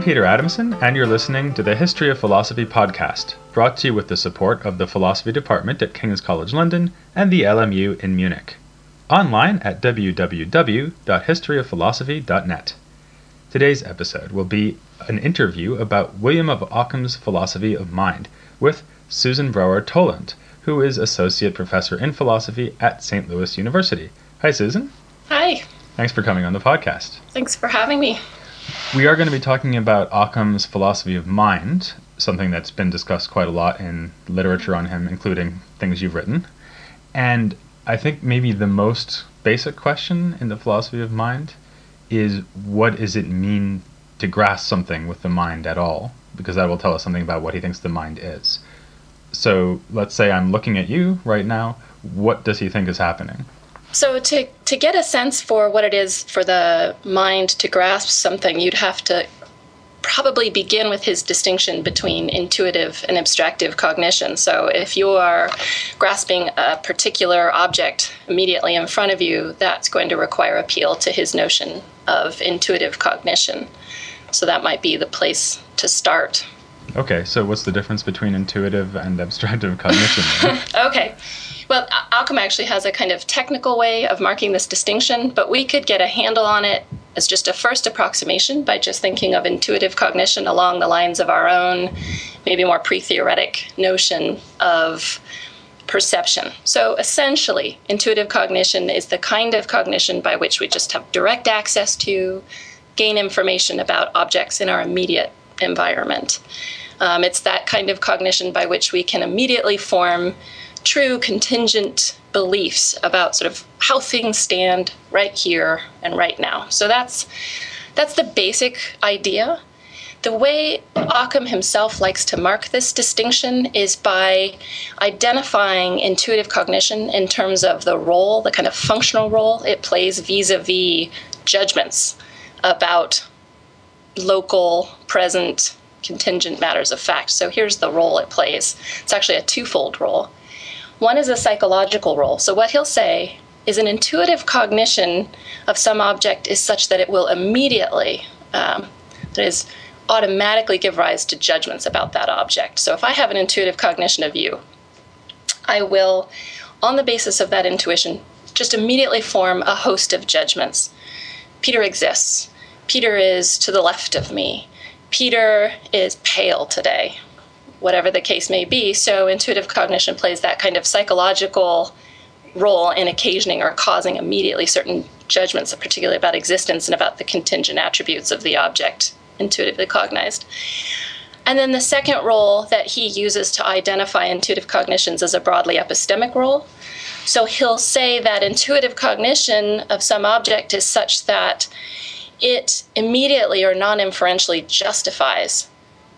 I'm Peter Adamson, and you're listening to the History of Philosophy podcast, brought to you with the support of the Philosophy Department at King's College London and the LMU in Munich. Online at www.historyofphilosophy.net. Today's episode will be an interview about William of Ockham's philosophy of mind with Susan Brower Toland, who is Associate Professor in Philosophy at St. Louis University. Hi, Susan. Hi. Thanks for coming on the podcast. Thanks for having me. We are going to be talking about Occam's philosophy of mind, something that's been discussed quite a lot in literature on him, including things you've written. And I think maybe the most basic question in the philosophy of mind is what does it mean to grasp something with the mind at all? Because that will tell us something about what he thinks the mind is. So let's say I'm looking at you right now. What does he think is happening? So to to get a sense for what it is for the mind to grasp something, you'd have to probably begin with his distinction between intuitive and abstractive cognition. So if you are grasping a particular object immediately in front of you, that's going to require appeal to his notion of intuitive cognition. So that might be the place to start. Okay, so what's the difference between intuitive and abstractive cognition? okay. Well, Occam actually has a kind of technical way of marking this distinction, but we could get a handle on it as just a first approximation by just thinking of intuitive cognition along the lines of our own, maybe more pre theoretic notion of perception. So essentially, intuitive cognition is the kind of cognition by which we just have direct access to, gain information about objects in our immediate environment. Um, it's that kind of cognition by which we can immediately form true contingent beliefs about sort of how things stand right here and right now. So that's that's the basic idea. The way Occam himself likes to mark this distinction is by identifying intuitive cognition in terms of the role, the kind of functional role it plays vis a vis judgments about local, present, contingent matters of fact. So here's the role it plays it's actually a twofold role. One is a psychological role. So, what he'll say is an intuitive cognition of some object is such that it will immediately, um, that is, automatically give rise to judgments about that object. So, if I have an intuitive cognition of you, I will, on the basis of that intuition, just immediately form a host of judgments. Peter exists. Peter is to the left of me. Peter is pale today whatever the case may be. So intuitive cognition plays that kind of psychological role in occasioning or causing immediately certain judgments, particularly about existence and about the contingent attributes of the object intuitively cognized. And then the second role that he uses to identify intuitive cognitions is a broadly epistemic role. So he'll say that intuitive cognition of some object is such that it immediately or non inferentially justifies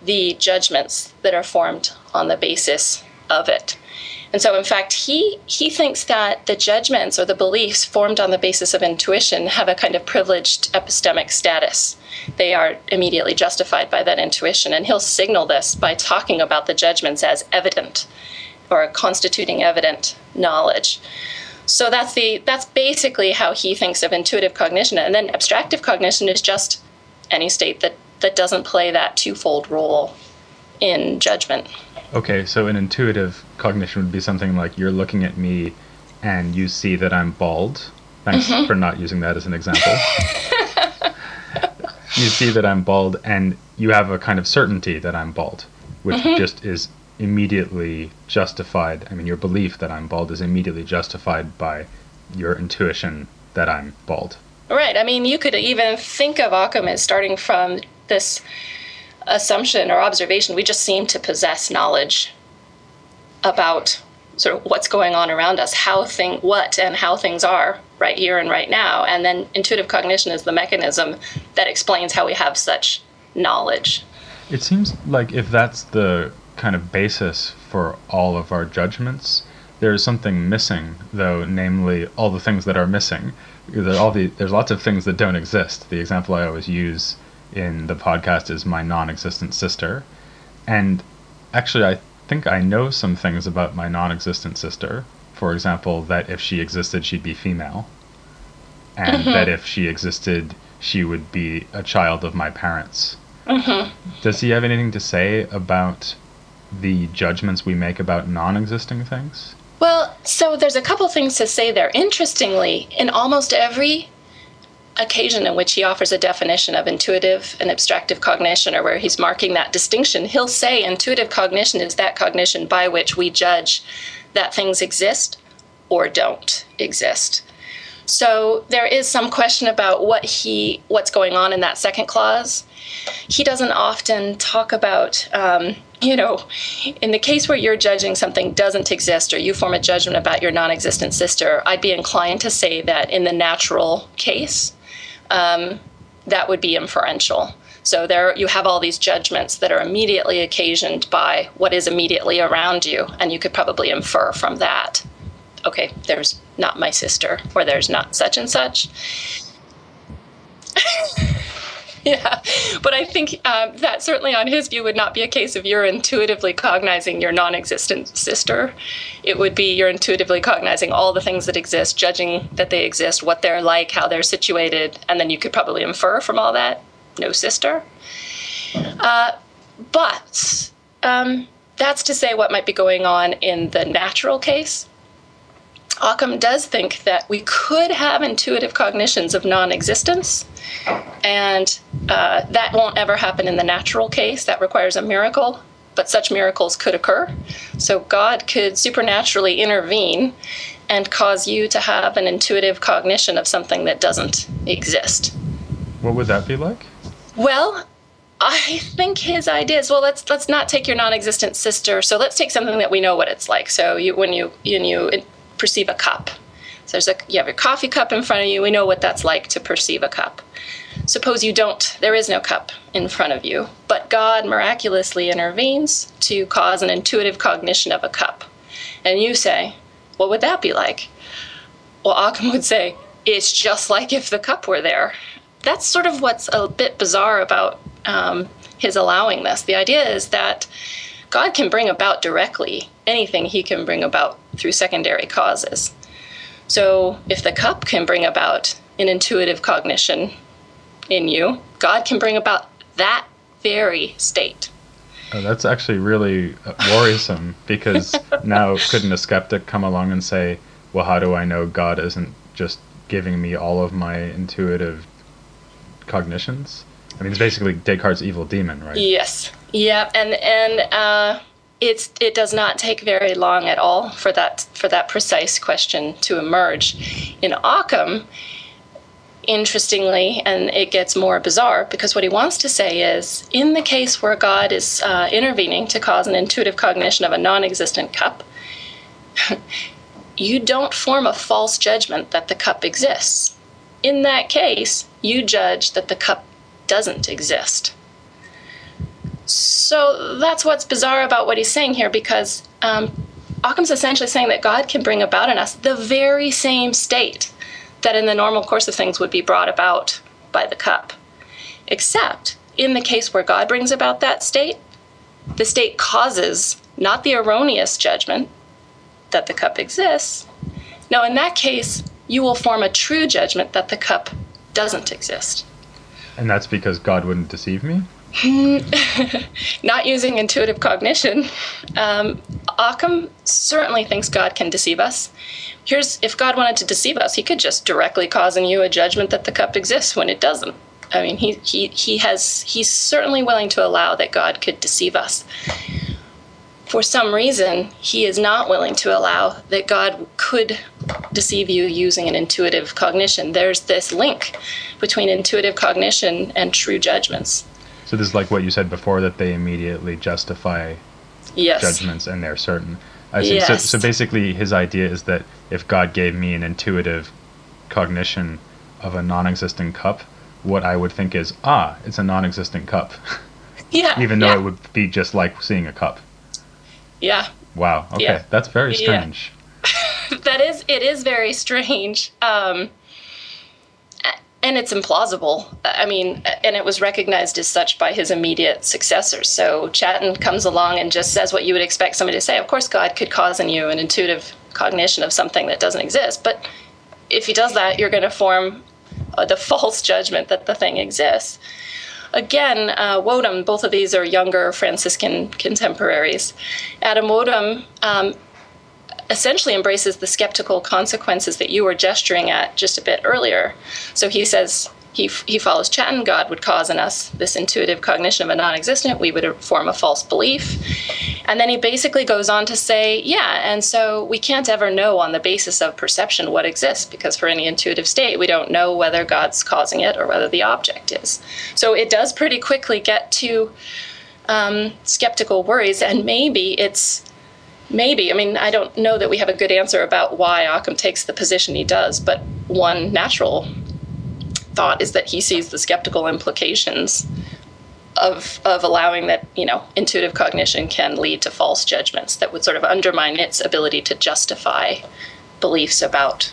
the judgments that are formed on the basis of it. And so, in fact, he, he thinks that the judgments or the beliefs formed on the basis of intuition have a kind of privileged epistemic status. They are immediately justified by that intuition. And he'll signal this by talking about the judgments as evident or constituting evident knowledge. So that's the that's basically how he thinks of intuitive cognition. And then abstractive cognition is just any state that that doesn't play that twofold role in judgment. Okay, so an intuitive cognition would be something like you're looking at me and you see that I'm bald. Thanks mm-hmm. for not using that as an example. you see that I'm bald and you have a kind of certainty that I'm bald, which mm-hmm. just is immediately justified. I mean, your belief that I'm bald is immediately justified by your intuition that I'm bald. Right. I mean, you could even think of Occam as starting from this assumption or observation. We just seem to possess knowledge about sort of what's going on around us, how thing what and how things are right here and right now. And then intuitive cognition is the mechanism that explains how we have such knowledge. It seems like if that's the kind of basis for all of our judgments, there's something missing, though, namely all the things that are missing. All the, there's lots of things that don't exist. The example I always use in the podcast is my non existent sister. And actually, I think I know some things about my non existent sister. For example, that if she existed, she'd be female. And mm-hmm. that if she existed, she would be a child of my parents. Mm-hmm. Does he have anything to say about the judgments we make about non existing things? Well, so there's a couple things to say there. Interestingly, in almost every occasion in which he offers a definition of intuitive and abstractive cognition, or where he's marking that distinction, he'll say intuitive cognition is that cognition by which we judge that things exist or don't exist. So there is some question about what he what's going on in that second clause. He doesn't often talk about um, you know, in the case where you're judging something doesn't exist or you form a judgment about your non existent sister, I'd be inclined to say that in the natural case, um, that would be inferential. So there you have all these judgments that are immediately occasioned by what is immediately around you, and you could probably infer from that. Okay, there's not my sister, or there's not such and such. yeah, but I think um, that certainly on his view would not be a case of you're intuitively cognizing your non existent sister. It would be you're intuitively cognizing all the things that exist, judging that they exist, what they're like, how they're situated, and then you could probably infer from all that no sister. Uh, but um, that's to say what might be going on in the natural case. Occam does think that we could have intuitive cognitions of non existence, and uh, that won't ever happen in the natural case. That requires a miracle, but such miracles could occur. So God could supernaturally intervene and cause you to have an intuitive cognition of something that doesn't exist. What would that be like? Well, I think his idea is well. Let's let's not take your non-existent sister. So let's take something that we know what it's like. So you when you when you perceive a cup. So there's a you have a coffee cup in front of you. We know what that's like to perceive a cup. Suppose you don't, there is no cup in front of you, but God miraculously intervenes to cause an intuitive cognition of a cup. And you say, What would that be like? Well, Occam would say, It's just like if the cup were there. That's sort of what's a bit bizarre about um, his allowing this. The idea is that God can bring about directly anything he can bring about through secondary causes. So if the cup can bring about an intuitive cognition in you, God can bring about that very state. Oh, that's actually really uh, worrisome because now couldn't a skeptic come along and say, well, how do I know God isn't just giving me all of my intuitive cognitions? I mean, it's basically Descartes' evil demon, right? Yes. Yeah, and and uh, it's it does not take very long at all for that for that precise question to emerge. In Occam, interestingly, and it gets more bizarre because what he wants to say is, in the case where God is uh, intervening to cause an intuitive cognition of a non-existent cup. you don't form a false judgment that the cup exists. In that case, you judge that the cup doesn't exist. So that's what's bizarre about what he's saying here because um, Occam's essentially saying that God can bring about in us the very same state that in the normal course of things would be brought about by the cup. Except in the case where God brings about that state, the state causes not the erroneous judgment that the cup exists. Now, in that case, you will form a true judgment that the cup doesn't exist. And that's because God wouldn't deceive me? Not using intuitive cognition. Um, Occam certainly thinks God can deceive us. Here's if God wanted to deceive us, he could just directly cause in you a judgment that the cup exists when it doesn't. I mean, he, he, he has he's certainly willing to allow that God could deceive us. For some reason, he is not willing to allow that God could deceive you using an intuitive cognition. There's this link between intuitive cognition and true judgments. So this is like what you said before that they immediately justify yes. judgments and they're certain. I see. Yes. So, so basically, his idea is that if God gave me an intuitive cognition of a non-existent cup, what I would think is, ah, it's a non-existent cup. Yeah. Even though yeah. it would be just like seeing a cup. Yeah. Wow. Okay, yeah. that's very strange. Yeah. that is. It is very strange. Um, and it's implausible. I mean, and it was recognized as such by his immediate successors. So Chatton comes along and just says what you would expect somebody to say. Of course, God could cause in you an intuitive cognition of something that doesn't exist, but if he does that, you're going to form uh, the false judgment that the thing exists. Again, uh, Wodeham, both of these are younger Franciscan contemporaries. Adam Wodeham um, essentially embraces the skeptical consequences that you were gesturing at just a bit earlier. So he says he, he follows Chatton, God would cause in us this intuitive cognition of a non existent, we would form a false belief. And then he basically goes on to say, yeah, and so we can't ever know on the basis of perception what exists, because for any intuitive state, we don't know whether God's causing it or whether the object is. So it does pretty quickly get to um, skeptical worries, and maybe it's maybe i mean i don't know that we have a good answer about why occam takes the position he does but one natural thought is that he sees the skeptical implications of of allowing that you know intuitive cognition can lead to false judgments that would sort of undermine its ability to justify beliefs about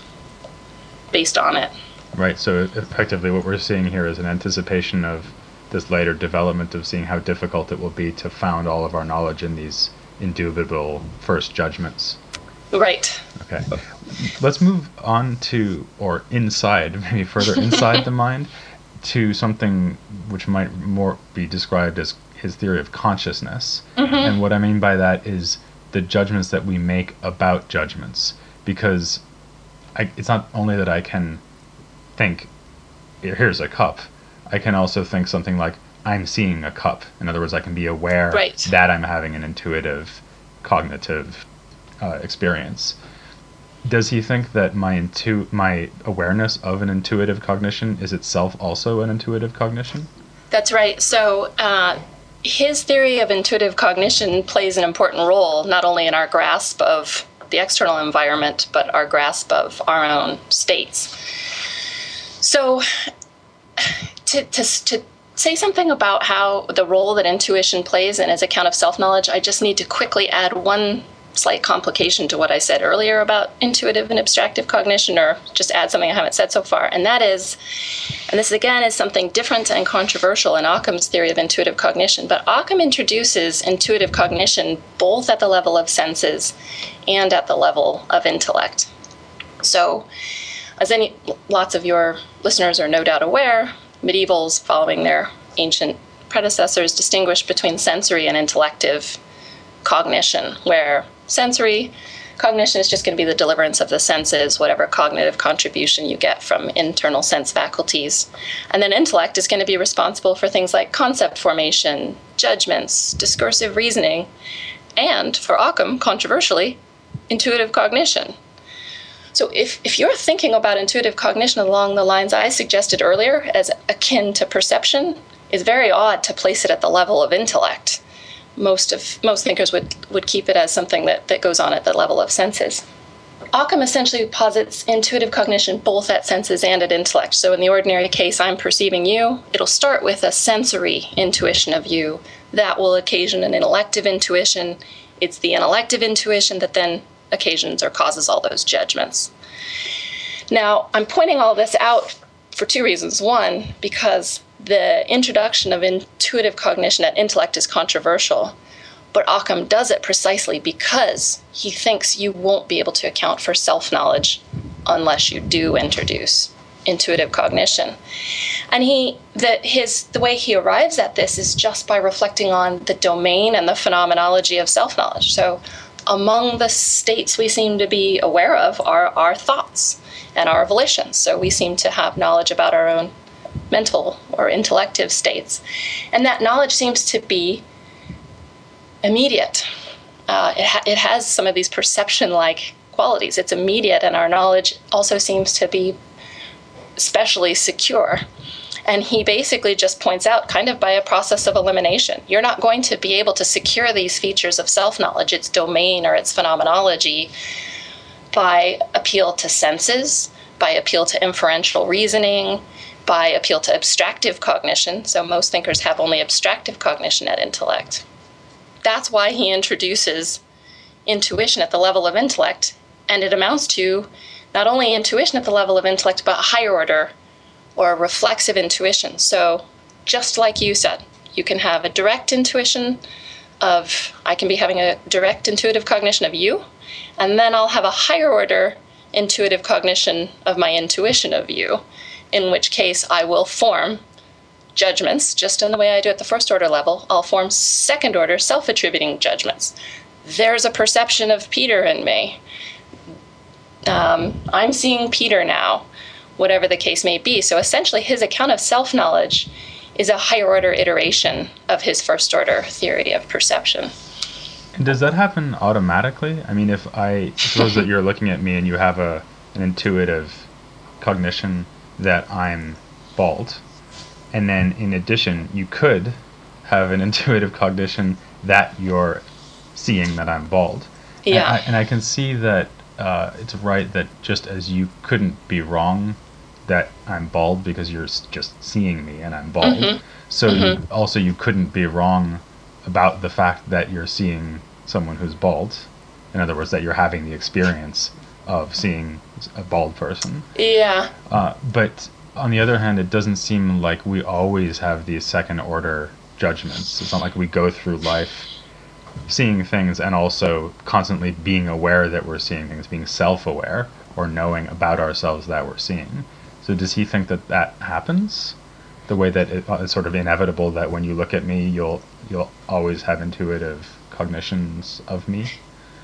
based on it. Right. So effectively, what we're seeing here is an anticipation of this later development of seeing how difficult it will be to found all of our knowledge in these indubitable first judgments. Right. Okay. Let's move on to, or inside, maybe further inside the mind, to something which might more be described as his theory of consciousness. Mm-hmm. And what I mean by that is the judgments that we make about judgments. Because I, it's not only that I can think, here's a cup, I can also think something like, I'm seeing a cup. In other words, I can be aware right. that I'm having an intuitive, cognitive uh, experience. Does he think that my intu- my awareness of an intuitive cognition is itself also an intuitive cognition? That's right. So uh, his theory of intuitive cognition plays an important role not only in our grasp of the external environment, but our grasp of our own states. So to, to, to say something about how the role that intuition plays in his account of self knowledge, I just need to quickly add one slight complication to what I said earlier about intuitive and abstractive cognition, or just add something I haven't said so far. And that is, and this again is something different and controversial in Occam's theory of intuitive cognition, but Occam introduces intuitive cognition both at the level of senses and at the level of intellect. So, as any lots of your listeners are no doubt aware, medievals following their ancient predecessors distinguished between sensory and intellective cognition, where sensory cognition is just going to be the deliverance of the senses, whatever cognitive contribution you get from internal sense faculties. And then intellect is going to be responsible for things like concept formation, judgments, discursive reasoning, and for Occam, controversially, intuitive cognition. So if, if you're thinking about intuitive cognition along the lines I suggested earlier as akin to perception, it's very odd to place it at the level of intellect most of most thinkers would would keep it as something that, that goes on at the level of senses. Occam essentially posits intuitive cognition both at senses and at intellect. So in the ordinary case, I'm perceiving you, it'll start with a sensory intuition of you. That will occasion an intellective intuition. It's the intellective intuition that then occasions or causes all those judgments. Now, I'm pointing all this out for two reasons. One, because the introduction of intuitive cognition at intellect is controversial, but Occam does it precisely because he thinks you won't be able to account for self knowledge unless you do introduce intuitive cognition. And he that his the way he arrives at this is just by reflecting on the domain and the phenomenology of self knowledge. So among the states we seem to be aware of are our thoughts and our volitions. So we seem to have knowledge about our own mental or intellective states. And that knowledge seems to be immediate. Uh, it, ha- it has some of these perception like qualities. It's immediate, and our knowledge also seems to be especially secure. And he basically just points out, kind of by a process of elimination, you're not going to be able to secure these features of self knowledge, its domain or its phenomenology, by appeal to senses, by appeal to inferential reasoning, by appeal to abstractive cognition. So most thinkers have only abstractive cognition at intellect. That's why he introduces intuition at the level of intellect, and it amounts to not only intuition at the level of intellect, but higher order or reflexive intuition. So, just like you said, you can have a direct intuition of, I can be having a direct intuitive cognition of you, and then I'll have a higher order intuitive cognition of my intuition of you in which case I will form judgments, just in the way I do at the first order level. I'll form second order self attributing judgments. There's a perception of Peter in me. Um, I'm seeing Peter now, whatever the case may be. So essentially, his account of self knowledge is a higher order iteration of his first order theory of perception. And does that happen automatically? I mean, if I suppose that you're looking at me and you have a an intuitive cognition that I'm bald, and then in addition, you could have an intuitive cognition that you're seeing that I'm bald. Yeah. And I, and I can see that uh, it's right that just as you couldn't be wrong that I'm bald because you're just seeing me and I'm bald, Mhm. so You, Mhm. also you couldn't be wrong about the fact that you're seeing someone who's bald. In other words, that you're having the experience of seeing a bald person. Yeah. Uh, but on the other hand, it doesn't seem like we always have these second order judgments. It's not like we go through life seeing things and also constantly being aware that we're seeing things, being self aware or knowing about ourselves that we're seeing. So, does he think that that happens? The way that it, uh, it's sort of inevitable that when you look at me, you'll you'll always have intuitive cognitions of me.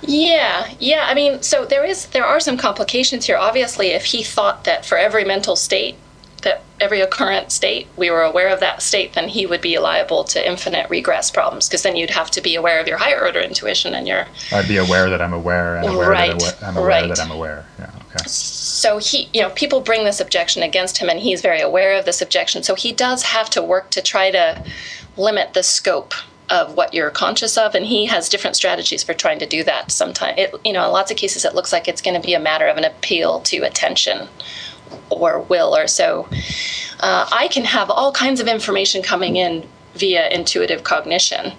Yeah, yeah. I mean, so there is there are some complications here. Obviously, if he thought that for every mental state, that every occurrent state, we were aware of that state, then he would be liable to infinite regress problems. Because then you'd have to be aware of your higher order intuition and your. I'd be aware that I'm aware and aware Right, that I'm aware right. that I'm aware. Yeah. Okay. So he, you know, people bring this objection against him, and he's very aware of this objection. So he does have to work to try to limit the scope of what you're conscious of, and he has different strategies for trying to do that. Sometimes, it, you know, in lots of cases, it looks like it's going to be a matter of an appeal to attention or will or so. Uh, I can have all kinds of information coming in via intuitive cognition.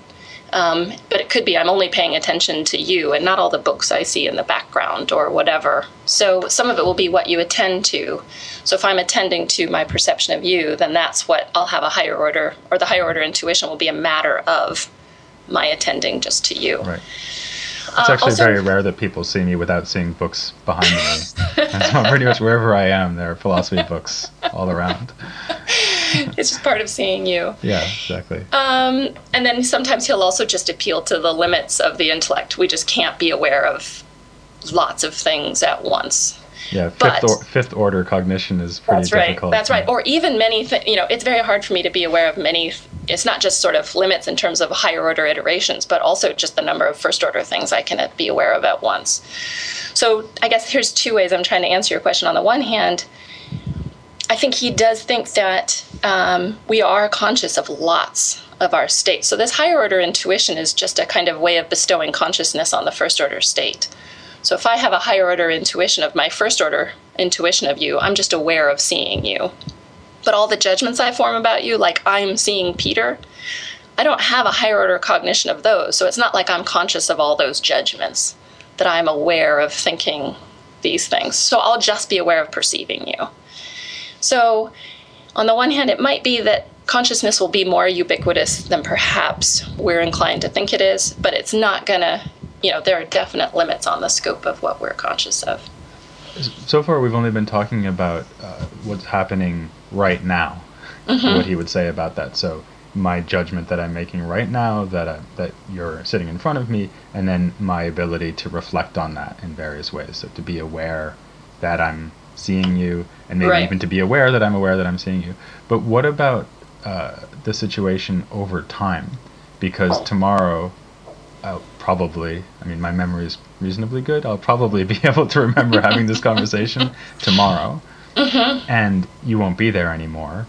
Um, but it could be I'm only paying attention to you and not all the books I see in the background or whatever. So some of it will be what you attend to. So if I'm attending to my perception of you, then that's what I'll have a higher order, or the higher order intuition will be a matter of my attending just to you. Right. It's Uh, actually also- very rare that people see me without seeing books behind me. and so pretty much wherever I am, there are philosophy books all around. It's just part of seeing you. Yeah, exactly. Um, and then sometimes he'll also just appeal to the limits of the intellect. We just can't be aware of lots of things at once. Yeah, fifth, but- or, fifth order cognition is pretty That's right. difficult. That's right. Or even many, th- you know, it's very hard for me to be aware of many. It's not just sort of limits in terms of higher order iterations, but also just the number of first order things I can uh, be aware of at once. So I guess here's two ways I'm trying to answer your question. On the one hand, I think he does think that um, we are conscious of lots of our states. So this higher order intuition is just a kind of way of bestowing consciousness on the first order state. So if I have a higher order intuition of my first order intuition of you, I'm just aware of seeing you. But all the judgments I form about you, like I'm seeing Peter, I don't have a higher order cognition of those. So it's not like I'm conscious of all those judgments, that I'm aware of thinking these things. So I'll just be aware of perceiving you. So, on the one hand, it might be that consciousness will be more ubiquitous than perhaps we're inclined to think it is, but it's not gonna, you know, there are definite limits on the scope of what we're conscious of. So far, we've only been talking about uh, what's happening right now, Mm-hmm. what he would say about that. So my judgment that I'm making right now, that I, that you're sitting in front of me, and then my ability to reflect on that in various ways. So to be aware that I'm seeing you, and maybe Right. even to be aware that I'm aware that I'm seeing you. But what about uh, the situation over time? Because tomorrow, I'll probably, I mean, my memory is reasonably good. I'll probably be able to remember having this conversation tomorrow. And you won't be there anymore.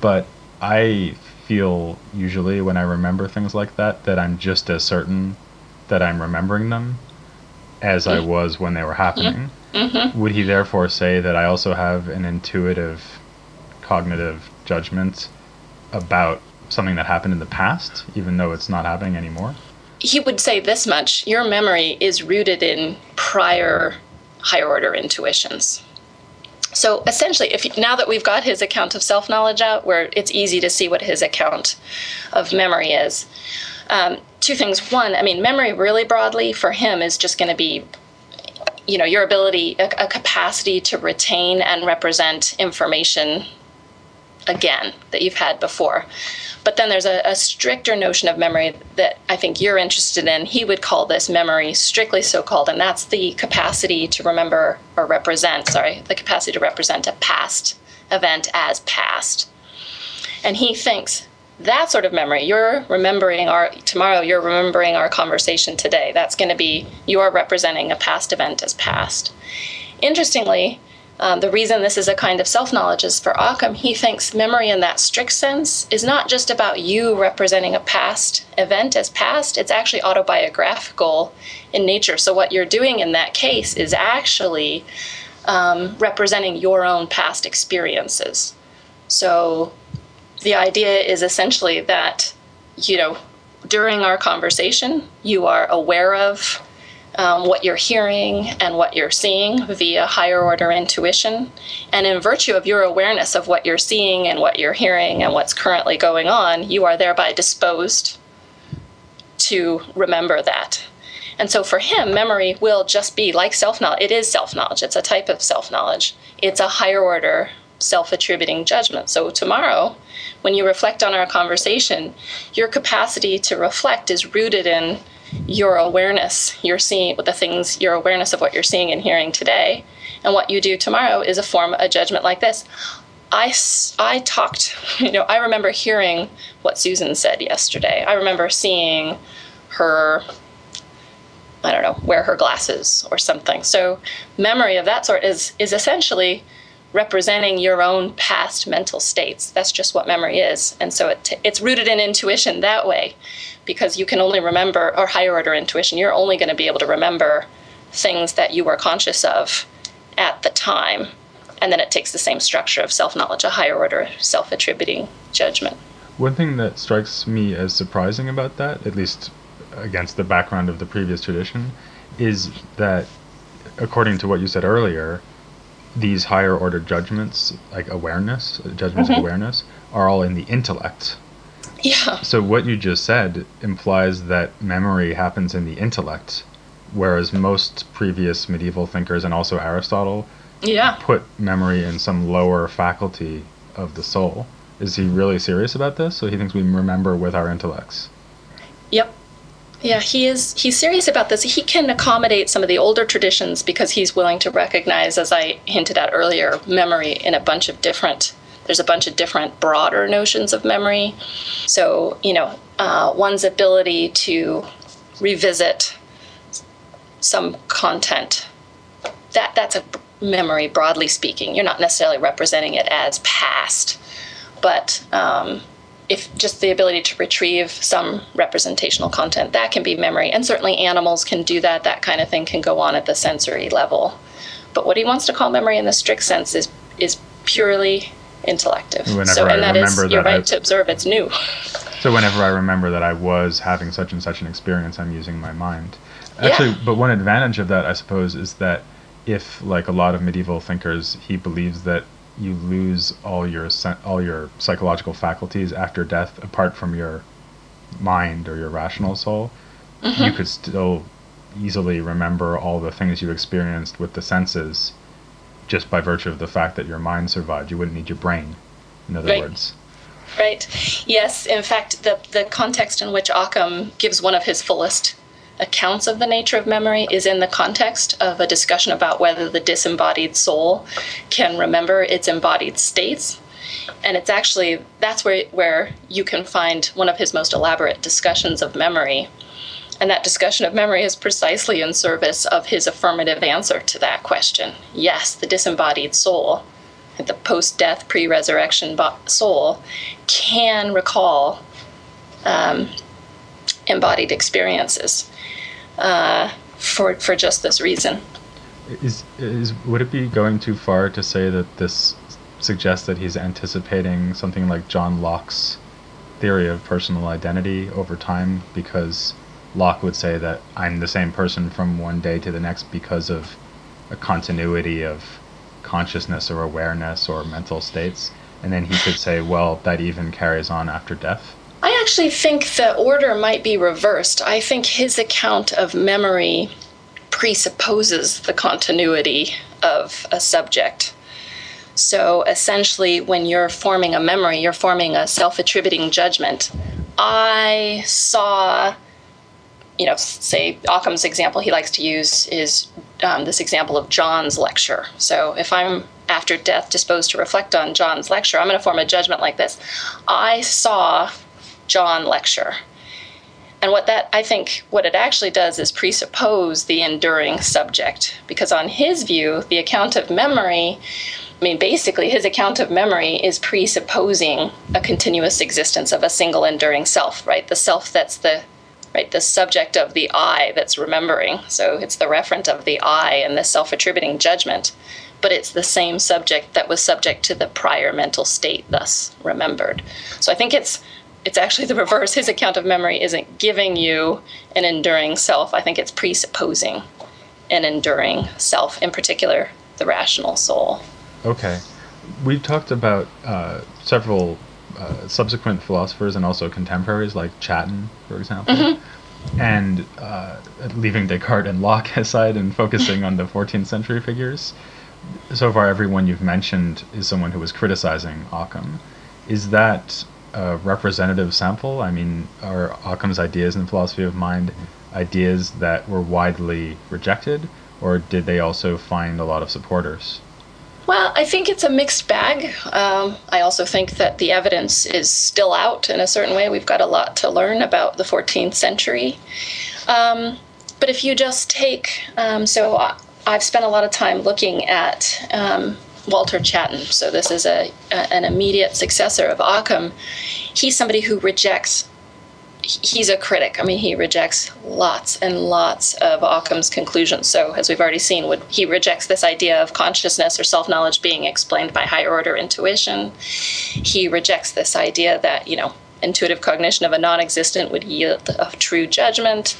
But I feel usually when I remember things like that, that I'm just as certain that I'm remembering them as I was when they were happening. Mm-hmm. Would he therefore say that I also have an intuitive, cognitive judgment about something that happened in the past, even though it's not happening anymore? He would say this much your memory is rooted in prior higher order intuitions. So essentially, if now that we've got his account of self knowledge out, where it's easy to see what his account of memory is, um, two things. One, I mean, memory really broadly for him is just going to be you know your ability a, a capacity to retain and represent information again that you've had before. But then there's a, a, stricter notion of memory that I think you're interested in. He would call this memory strictly so called, and that's the capacity to remember or represent, sorry, the capacity to represent a past event as past. And he thinks that sort of memory, you're remembering our tomorrow, you're remembering our conversation today. That's going to be you're representing a past event as past. Interestingly, um, the reason this is a kind of self knowledge is for Occam, he thinks memory in that strict sense is not just about you representing a past event as past, it's actually autobiographical in nature. So, what you're doing in that case is actually um, representing your own past experiences. So, the idea is essentially that, you know, during our conversation, you are aware of um, what you're hearing and what you're seeing via higher order intuition. And in virtue of your awareness of what you're seeing and what you're hearing and what's currently going on, you are thereby disposed to remember that. And so for him, memory will just be like self knowledge. It is self knowledge, it's a type of self knowledge, it's a higher order self attributing judgment. So tomorrow, when you reflect on our conversation, your capacity to reflect is rooted in your awareness. You're seeing the things your awareness of what you're seeing and hearing today. And what you do tomorrow is a form a judgment like this. I i talked you know i remember hearing what susan said yesterday. I remember seeing her i don't know wear her glasses or something. So memory of that sort is is essentially representing your own past mental states that's just what memory is and so it, it's rooted in intuition that way because you can only remember, or higher order intuition, you're only going to be able to remember things that you were conscious of at the time. And then it takes the same structure of self knowledge, a higher order self attributing judgment. One thing that strikes me as surprising about that, at least against the background of the previous tradition, is that according to what you said earlier, these higher order judgments, like awareness, judgments mm-hmm. of awareness, are all in the intellect. Yeah. So what you just said implies that memory happens in the intellect, whereas most previous medieval thinkers and also Aristotle yeah. put memory in some lower faculty of the soul. Is he really serious about this? So he thinks we remember with our intellects. Yep. Yeah, he is he's serious about this. He can accommodate some of the older traditions because he's willing to recognize as I hinted at earlier, memory in a bunch of different there's a bunch of different broader notions of memory. So, you know, uh, one's ability to revisit some content. That that's a memory, broadly speaking. You're not necessarily representing it as past, but um, if just the ability to retrieve some representational content, that can be memory. And certainly animals can do that. That kind of thing can go on at the sensory level. But what he wants to call memory in the strict sense is is purely intellective. Whenever so, and I that is, you're right I, to observe it's new. So whenever I remember that I was having such and such an experience, I'm using my mind. Actually, yeah. but one advantage of that, I suppose, is that if, like a lot of medieval thinkers, he believes that you lose all your all your psychological faculties after death, apart from your mind or your rational soul, mm-hmm. you could still easily remember all the things you experienced with the senses just by virtue of the fact that your mind survived. You wouldn't need your brain, in other right. words. Right. Yes. In fact, the, the context in which Occam gives one of his fullest accounts of the nature of memory is in the context of a discussion about whether the disembodied soul can remember its embodied states. And it's actually that's where where you can find one of his most elaborate discussions of memory and that discussion of memory is precisely in service of his affirmative answer to that question. Yes, the disembodied soul, the post death, pre resurrection soul, can recall um, embodied experiences uh, for, for just this reason. Is, is, would it be going too far to say that this suggests that he's anticipating something like John Locke's theory of personal identity over time because Locke would say that I'm the same person from one day to the next because of a continuity of consciousness or awareness or mental states. And then he could say, well, that even carries on after death. Actually think the order might be reversed. I think his account of memory presupposes the continuity of a subject. So essentially, when you're forming a memory, you're forming a self attributing judgment. I saw, you know, say Occam's example he likes to use is um, this example of John's lecture. So if I'm after death disposed to reflect on John's lecture, I'm going to form a judgment like this I saw John lecture. And what that, I think, what it actually does is presuppose the enduring subject. Because on his view, the account of memory, I mean, basically, his account of memory is presupposing a continuous existence of a single enduring self, right? The self that's the right the subject of the i that's remembering so it's the referent of the i and the self-attributing judgment but it's the same subject that was subject to the prior mental state thus remembered so i think it's it's actually the reverse. His account of memory isn't giving you an enduring self. I think it's presupposing an enduring self, in particular, the rational soul. Okay. We've talked about uh, several uh, subsequent philosophers and also contemporaries, like Chatton, for example. Mm-hmm. And uh, leaving Descartes and Locke aside and focusing on the 14th century figures, so far everyone you've mentioned is someone who was criticizing Occam. Is that a representative sample? I mean, are Occam's ideas in philosophy of mind ideas that were widely rejected, or did they also find a lot of supporters? Well, I think it's a mixed bag. Um, I also think that the evidence is still out in a certain way. We've got a lot to learn about the 14th century. Um, but if you just take, um, so I've spent a lot of time looking at um, Walter Chatton. So this is a, a, an immediate successor of Occam. He's somebody who rejects. He's a critic. I mean, he rejects lots and lots of Occam's conclusions. So, as we've already seen, would, he rejects this idea of consciousness or self knowledge being explained by higher order intuition. He rejects this idea that, you know, intuitive cognition of a non existent would yield a true judgment.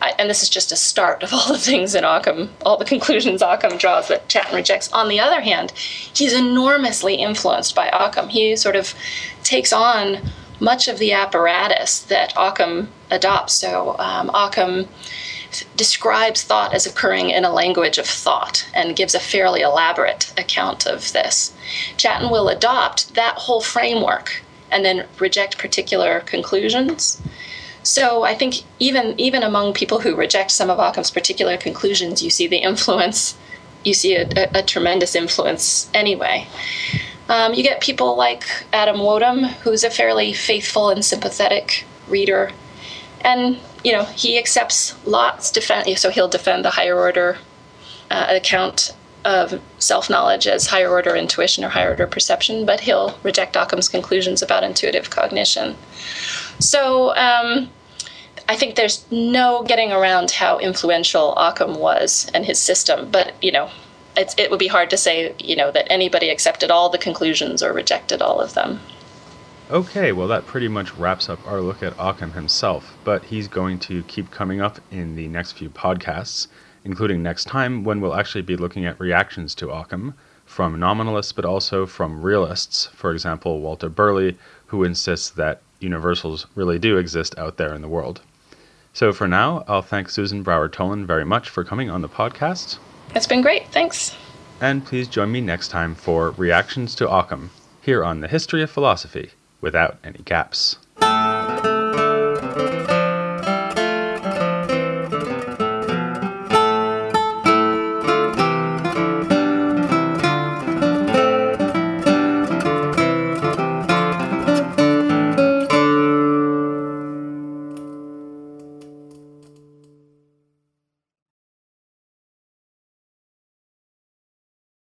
I, and this is just a start of all the things in Occam, all the conclusions Occam draws that Chatton rejects. On the other hand, he's enormously influenced by Occam. He sort of takes on much of the apparatus that Occam adopts. So um, Occam describes thought as occurring in a language of thought and gives a fairly elaborate account of this. Chatton will adopt that whole framework and then reject particular conclusions. So I think even even among people who reject some of Occam's particular conclusions, you see the influence. You see a, a, a tremendous influence anyway. Um, you get people like Adam Wodeham, who's a fairly faithful and sympathetic reader, and you know he accepts Lot's defend. So he'll defend the higher order uh, account of self knowledge as higher order intuition or higher order perception, but he'll reject Occam's conclusions about intuitive cognition. So um, I think there's no getting around how influential Occam was and his system, but you know. it would be hard to say, you know, that anybody accepted all the conclusions or rejected all of them. Okay, well, that pretty much wraps up our look at Occam himself, but he's going to keep coming up in the next few podcasts including next time when we'll actually be looking at reactions to Occam from nominalists but also from realists, for example, Walter Burley, who insists that universals really do exist out there in the world. So for now, I'll thank Susan Brower Toland very much for coming on the podcast. It's been great. Thanks. And please join me next time for Reactions to Occam here on the History of Philosophy without any gaps.